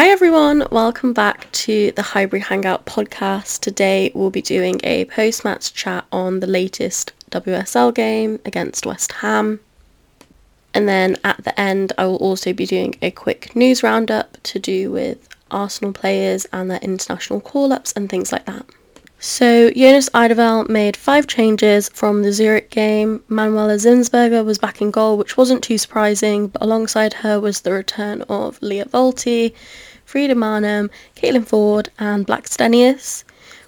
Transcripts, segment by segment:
Hi everyone, welcome back to the Highbury Hangout podcast. Today we'll be doing a post match chat on the latest WSL game against West Ham. And then at the end, I will also be doing a quick news roundup to do with Arsenal players and their international call ups and things like that. So, Jonas Eidevall made five changes from the Zurich game. Manuela Zinsberger was back in goal, which wasn't too surprising, but alongside her was the return of Lia Wälti, Frida Maanum, Caitlin Foord and Blackstenius.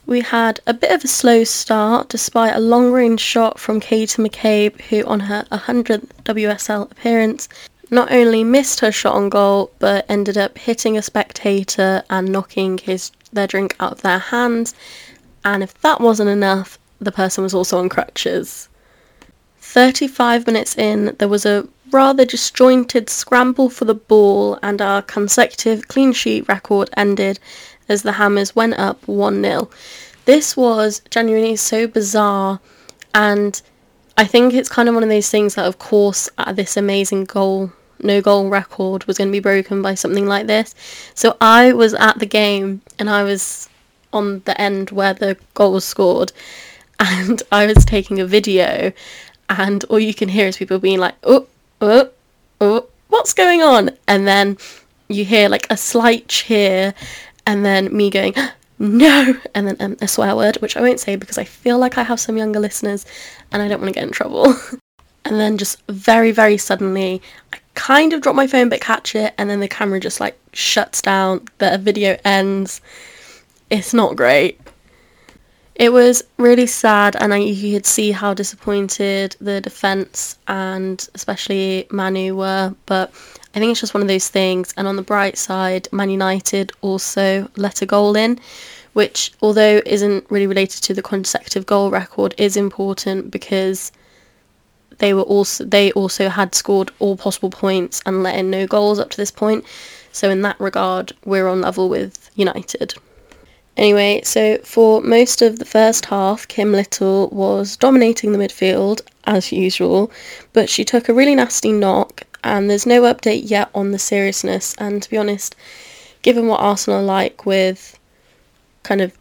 We had a bit of a slow start despite a long range shot from Katie McCabe, who on her 100th WSL appearance not only missed her shot on goal but ended up hitting a spectator and knocking his their drink out of their hands. And if that wasn't enough, the person was also on crutches. 35 minutes in, there was a rather disjointed scramble for the ball, and our consecutive clean sheet record ended as the Hammers went up 1 0. This was genuinely so bizarre, and I think it's kind of one of those things that, of course, uh, this amazing goal, no goal record was going to be broken by something like this. So I was at the game and I was on the end where the goal was scored, and I was taking a video, and all you can hear is people being like, oh, oh, oh, what's going on? And then you hear like a slight cheer, and then me going, no, and then um, a swear word, which I won't say because I feel like I have some younger listeners and I don't want to get in trouble. and then just very, very suddenly, I kind of drop my phone but catch it, and then the camera just like shuts down, the video ends. It's not great. It was really sad, and I, you could see how disappointed the defence and especially Manu were. But I think it's just one of those things. And on the bright side, Man United also let a goal in, which, although isn't really related to the consecutive goal record, is important because they were also they also had scored all possible points and let in no goals up to this point. So in that regard, we're on level with United. Anyway, so for most of the first half, Kim Little was dominating the midfield as usual, but she took a really nasty knock and there's no update yet on the seriousness. And to be honest, given what Arsenal are like with kind of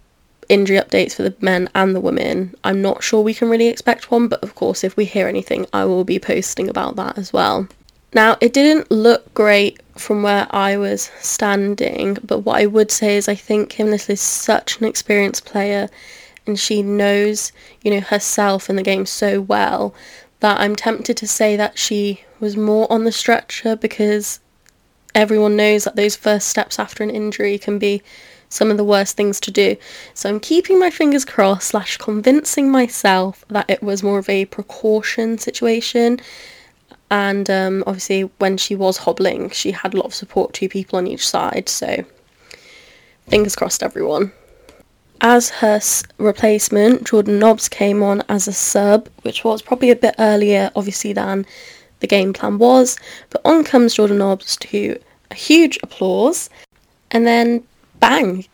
injury updates for the men and the women, I'm not sure we can really expect one. But of course, if we hear anything, I will be posting about that as well. Now, it didn't look great from where I was standing, but what I would say is I think Kim is such an experienced player and she knows, you know, herself and the game so well that I'm tempted to say that she was more on the stretcher because everyone knows that those first steps after an injury can be some of the worst things to do. So I'm keeping my fingers crossed slash convincing myself that it was more of a precaution situation. And um, obviously, when she was hobbling, she had a lot of support, two people on each side. So fingers crossed, everyone. As her replacement, Jordan Nobbs came on as a sub, which was probably a bit earlier, obviously, than the game plan was. But on comes Jordan Nobbs to a huge applause, and then bang!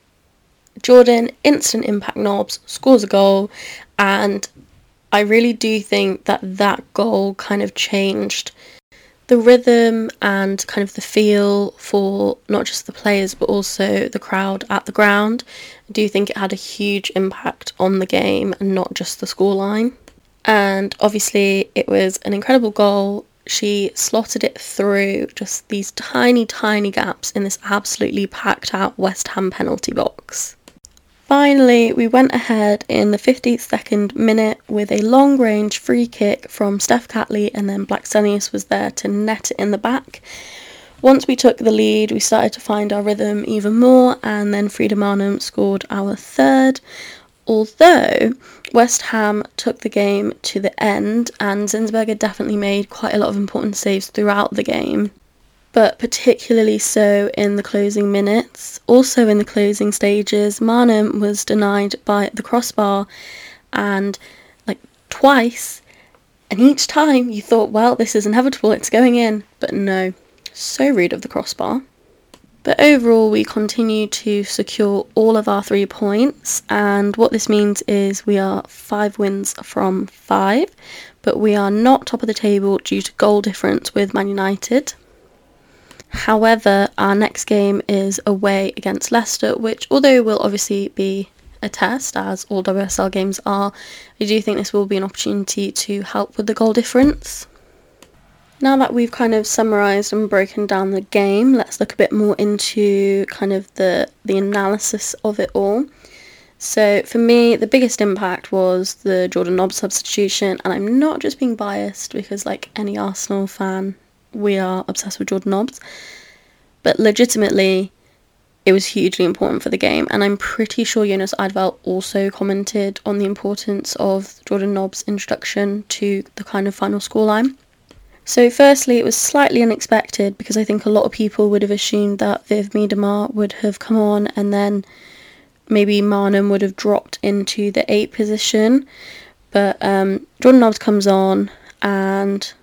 Jordan, instant impact Nobbs, scores a goal, and I really do think that that goal kind of changed the rhythm and kind of the feel for not just the players but also the crowd at the ground. I do think it had a huge impact on the game and not just the scoreline. And obviously, it was an incredible goal. She slotted it through just these tiny, tiny gaps in this absolutely packed out West Ham penalty box. Finally, we went ahead in the 52nd minute with a long range free kick from Steph Catley, and then Black Blackstenius was there to net it in the back. Once we took the lead, we started to find our rhythm even more, and then Frida Maanum scored our third. Although West Ham took the game to the end, and Zinsberger definitely made quite a lot of important saves throughout the game but particularly so in the closing minutes. Also, in the closing stages, Maanum was denied by the crossbar and like twice, and each time you thought, well, this is inevitable, it's going in, but no. So rude of the crossbar. But overall, we continue to secure all of our three points, and what this means is we are five wins from five, but we are not top of the table due to goal difference with Man United. However, our next game is away against Leicester, which, although will obviously be a test, as all WSL games are, I do think this will be an opportunity to help with the goal difference. Now that we've kind of summarised and broken down the game, let's look a bit more into kind of the the analysis of it all. So for me, the biggest impact was the Jordan Nobbs substitution, and I'm not just being biased because, like any Arsenal fan, we are obsessed with Jordan Nobbs, but legitimately, it was hugely important for the game, and I'm pretty sure Jonas Eidevall also commented on the importance of Jordan Nobbs' introduction to the kind of final scoreline. So, firstly, it was slightly unexpected because I think a lot of people would have assumed that Viv Miedema would have come on and then maybe Maanum would have dropped into the eight position. But um, Jordan Nobbs comes on and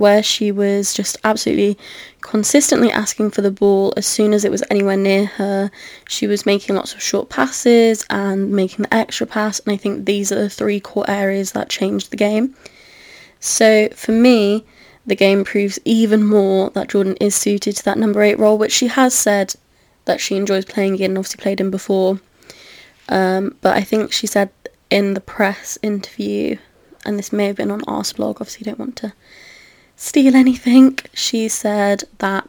where she was just absolutely consistently asking for the ball as soon as it was anywhere near her. She was making lots of short passes and making the extra pass, and I think these are the three core areas that changed the game. So for me, the game proves even more that Jordan is suited to that number eight role, which she has said that she enjoys playing in, obviously played in before. Um, but I think she said in the press interview, and this may have been on our blog, obviously don't want to steal anything, she said that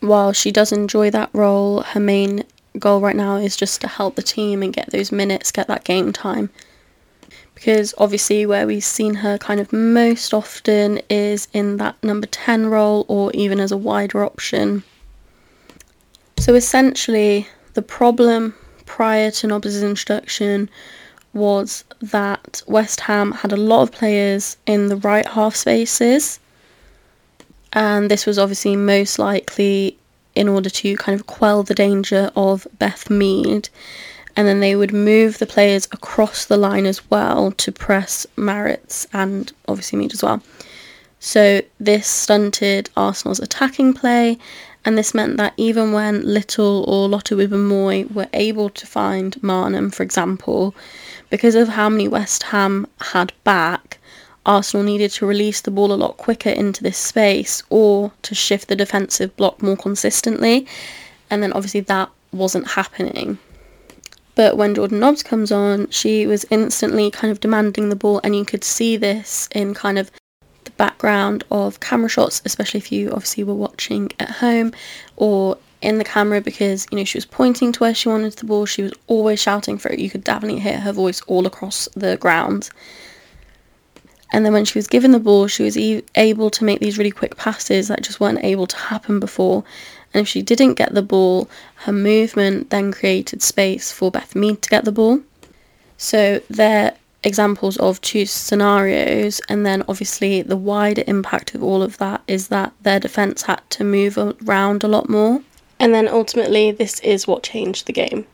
while she does enjoy that role, her main goal right now is just to help the team and get those minutes, get that game time. Because obviously where we've seen her kind of most often is in that number 10 role or even as a wider option. So essentially, the problem prior to Nobbs' introduction was that West Ham had a lot of players in the right half spaces, and this was obviously most likely in order to kind of quell the danger of Beth Mead and then they would move the players across the line as well to press Maritz and obviously Mead as well. So this stunted Arsenal's attacking play, and this meant that even when Little or Lotte Wubben-Moy were able to find Maanum, for example, because of how many West Ham had back, Arsenal needed to release the ball a lot quicker into this space or to shift the defensive block more consistently. And then obviously that wasn't happening. But when Jordan Nobbs comes on, she was instantly kind of demanding the ball, and you could see this in kind of the background of camera shots, especially if you obviously were watching at home or in the camera because you know she was pointing to where she wanted the ball. She was always shouting for it. You could definitely hear her voice all across the ground. And then when she was given the ball, she was e- able to make these really quick passes that just weren't able to happen before. And if she didn't get the ball, her movement then created space for Beth Mead to get the ball. So they're examples of two scenarios, and then obviously the wider impact of all of that is that their defence had to move around a lot more. And then ultimately, this is what changed the game.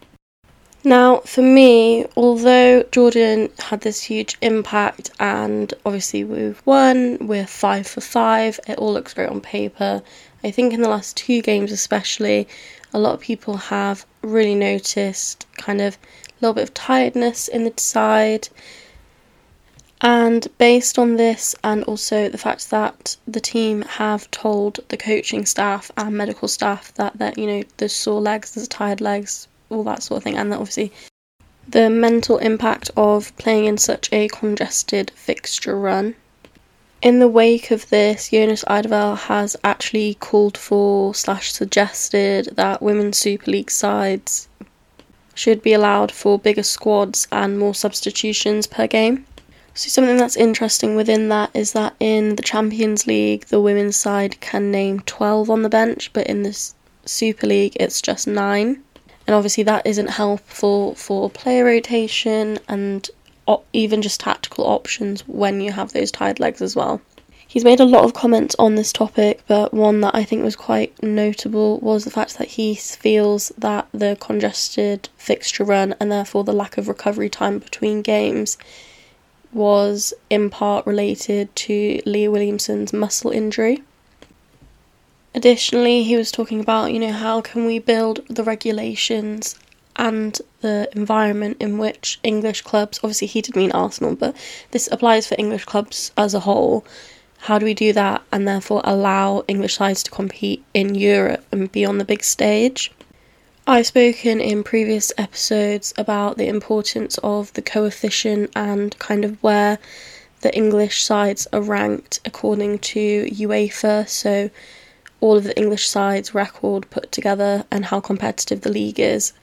Now, for me, although Jordan had this huge impact, and obviously we've won, we're five for five, it all looks great on paper, I think in the last two games, especially, a lot of people have really noticed kind of a little bit of tiredness in the side. And based on this, and also the fact that the team have told the coaching staff and medical staff that that you know there's sore legs, there's tired legs, all that sort of thing, and obviously the mental impact of playing in such a congested fixture run in the wake of this, Jonas Eidevall has actually called for slash suggested that women's Super League sides should be allowed for bigger squads and more substitutions per game. So something that's interesting within that is that in the Champions League, the women's side can name 12 on the bench, but in the Super League, it's just 9. And obviously, that isn't helpful for player rotation and even just tactical options when you have those tired legs as well. He's made a lot of comments on this topic, but one that I think was quite notable was the fact that he feels that the congested fixture run and therefore the lack of recovery time between games was in part related to Leah Williamson's muscle injury. Additionally, he was talking about, you know, how can we build the regulations and the environment in which English clubs, obviously he did mean Arsenal, but this applies for English clubs as a whole. how do we do that and therefore allow English sides to compete in Europe and be on the big stage? I've spoken in previous episodes about the importance of the coefficient and kind of where the English sides are ranked according to UEFA. So, all of the English sides' record put together and how competitive the league is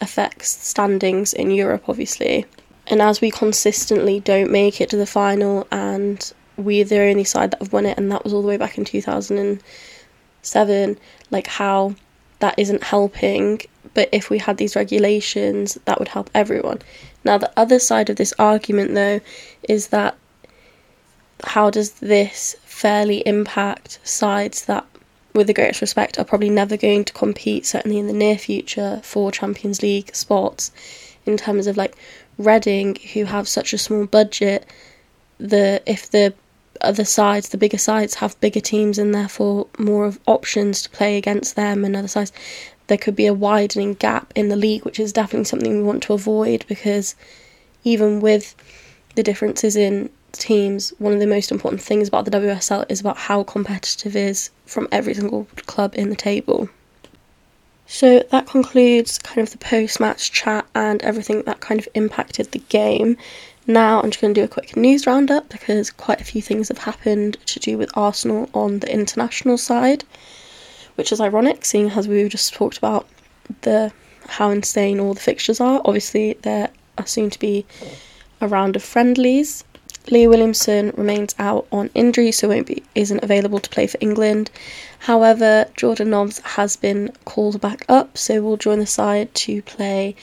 affects standings in Europe, obviously. And as we consistently don't make it to the final, and we're the only side that have won it, and that was all the way back in 2007, like how that isn't helping. But if we had these regulations, that would help everyone. Now, the other side of this argument, though, is that how does this fairly impact sides that, with the greatest respect, are probably never going to compete, certainly in the near future, for Champions League spots, in terms of like Reading, who have such a small budget, the if the other sides, the bigger sides, have bigger teams and therefore more of options to play against them and other sides, there could be a widening gap in the league, which is definitely something we want to avoid because even with the differences in teams, one of the most important things about the WSL is about how competitive it is from every single club in the table. So that concludes kind of the post match chat and everything that kind of impacted the game. Now I'm just going to do a quick news roundup because quite a few things have happened to do with Arsenal on the international side, which is ironic seeing as we've just talked about the how insane all the fixtures are. Obviously, there are soon to be a round of friendlies. Leah Williamson remains out on injury, so won't be isn't available to play for England. However, Jordan Nobbs has been called back up, so will join the side to play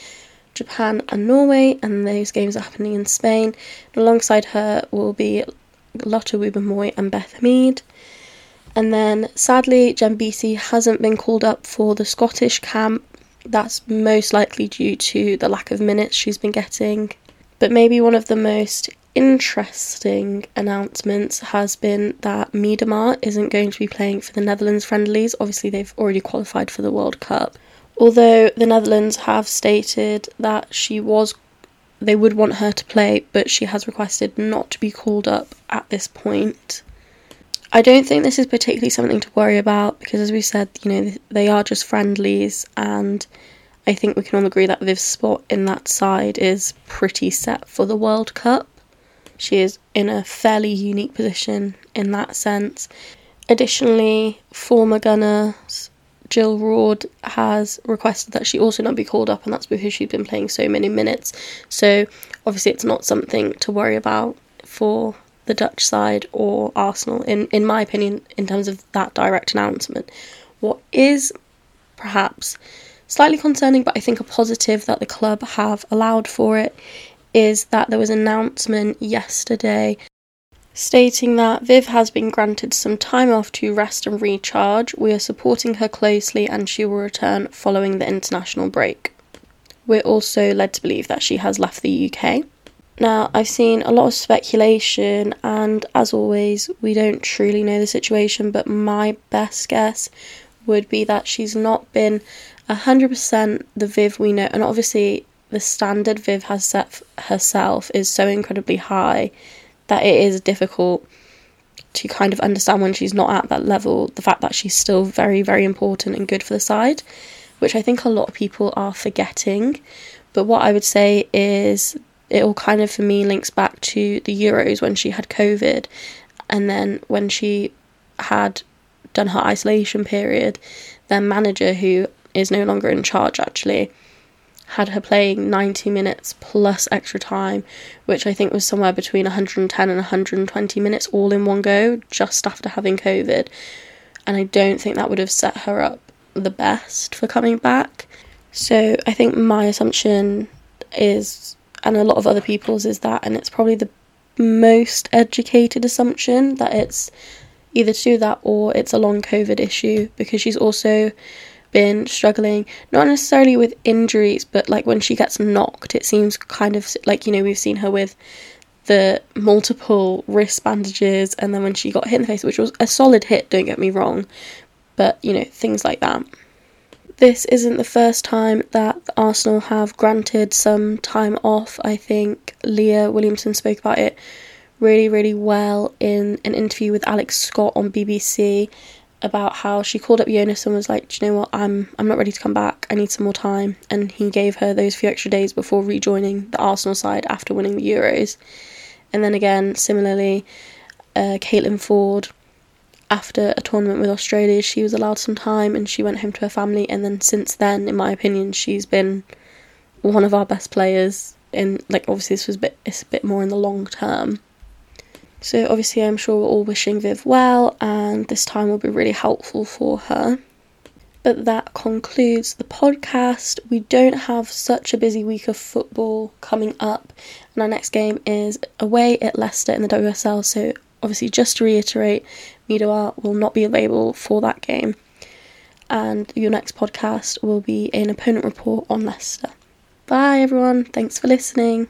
Japan and Norway, and those games are happening in Spain. Alongside her will be Lotte Wubben-Moy and Beth Mead. And then sadly, Beattie hasn't been called up for the Scottish camp. That's most likely due to the lack of minutes she's been getting. But maybe one of the most interesting announcements has been that Miedema isn't going to be playing for the Netherlands friendlies. Obviously, they've already qualified for the World Cup. Although the Netherlands have stated that she was, they would want her to play, but she has requested not to be called up at this point. I don't think this is particularly something to worry about because, as we said, you know, they are just friendlies, and I think we can all agree that Viv's spot in that side is pretty set for the World Cup. She is in a fairly unique position in that sense. Additionally, former Gunners Jill Roord has requested that she also not be called up, and that's because she's been playing so many minutes. So, obviously, it's not something to worry about for the Dutch side or Arsenal, in, in my opinion, in terms of that direct announcement. What is perhaps slightly concerning, but I think a positive that the club have allowed for it, is that there was an announcement yesterday stating that Viv has been granted some time off to rest and recharge. We are supporting her closely and she will return following the international break. We're also led to believe that she has left the UK. Now, I've seen a lot of speculation, and as always, we don't truly know the situation, but my best guess would be that she's not been 100% the Viv we know, and obviously, the standard Viv has set herself is so incredibly high that it is difficult to kind of understand when she's not at that level, the fact that she's still very, very important and good for the side, which I think a lot of people are forgetting. But what I would say is it all kind of for me links back to the Euros when she had COVID and then when she had done her isolation period, their manager, who is no longer in charge actually, had her playing 90 minutes plus extra time, which I think was somewhere between 110 and 120 minutes all in one go, just after having COVID. And I don't think that would have set her up the best for coming back. So I think my assumption is, and a lot of other people's, is that, and it's probably the most educated assumption that it's either to do that or it's a long COVID issue because she's also been struggling, not necessarily with injuries, but like when she gets knocked, it seems kind of like, you know, we've seen her with the multiple wrist bandages, and then when she got hit in the face, which was a solid hit, don't get me wrong, but you know, things like that. This isn't the first time that Arsenal have granted some time off. I think Leah Williamson spoke about it really, really well in an interview with Alex Scott on BBC about how she called up Jonas and was like, Do you know what, I'm I'm not ready to come back. I need some more time and he gave her those few extra days before rejoining the Arsenal side after winning the Euros. And then again, similarly, uh, Caitlin Foord, after a tournament with Australia, she was allowed some time and she went home to her family. And then since then, in my opinion, she's been one of our best players. In like, obviously, this was a bit, it's a bit more in the long term. So obviously, I'm sure we're all wishing Viv well, and this time will be really helpful for her. But that concludes the podcast. We don't have such a busy week of football coming up, and our next game is away at Leicester in the WSL. So obviously, just to reiterate, Miedema will not be available for that game. And your next podcast will be an opponent report on Leicester. Bye, everyone. Thanks for listening.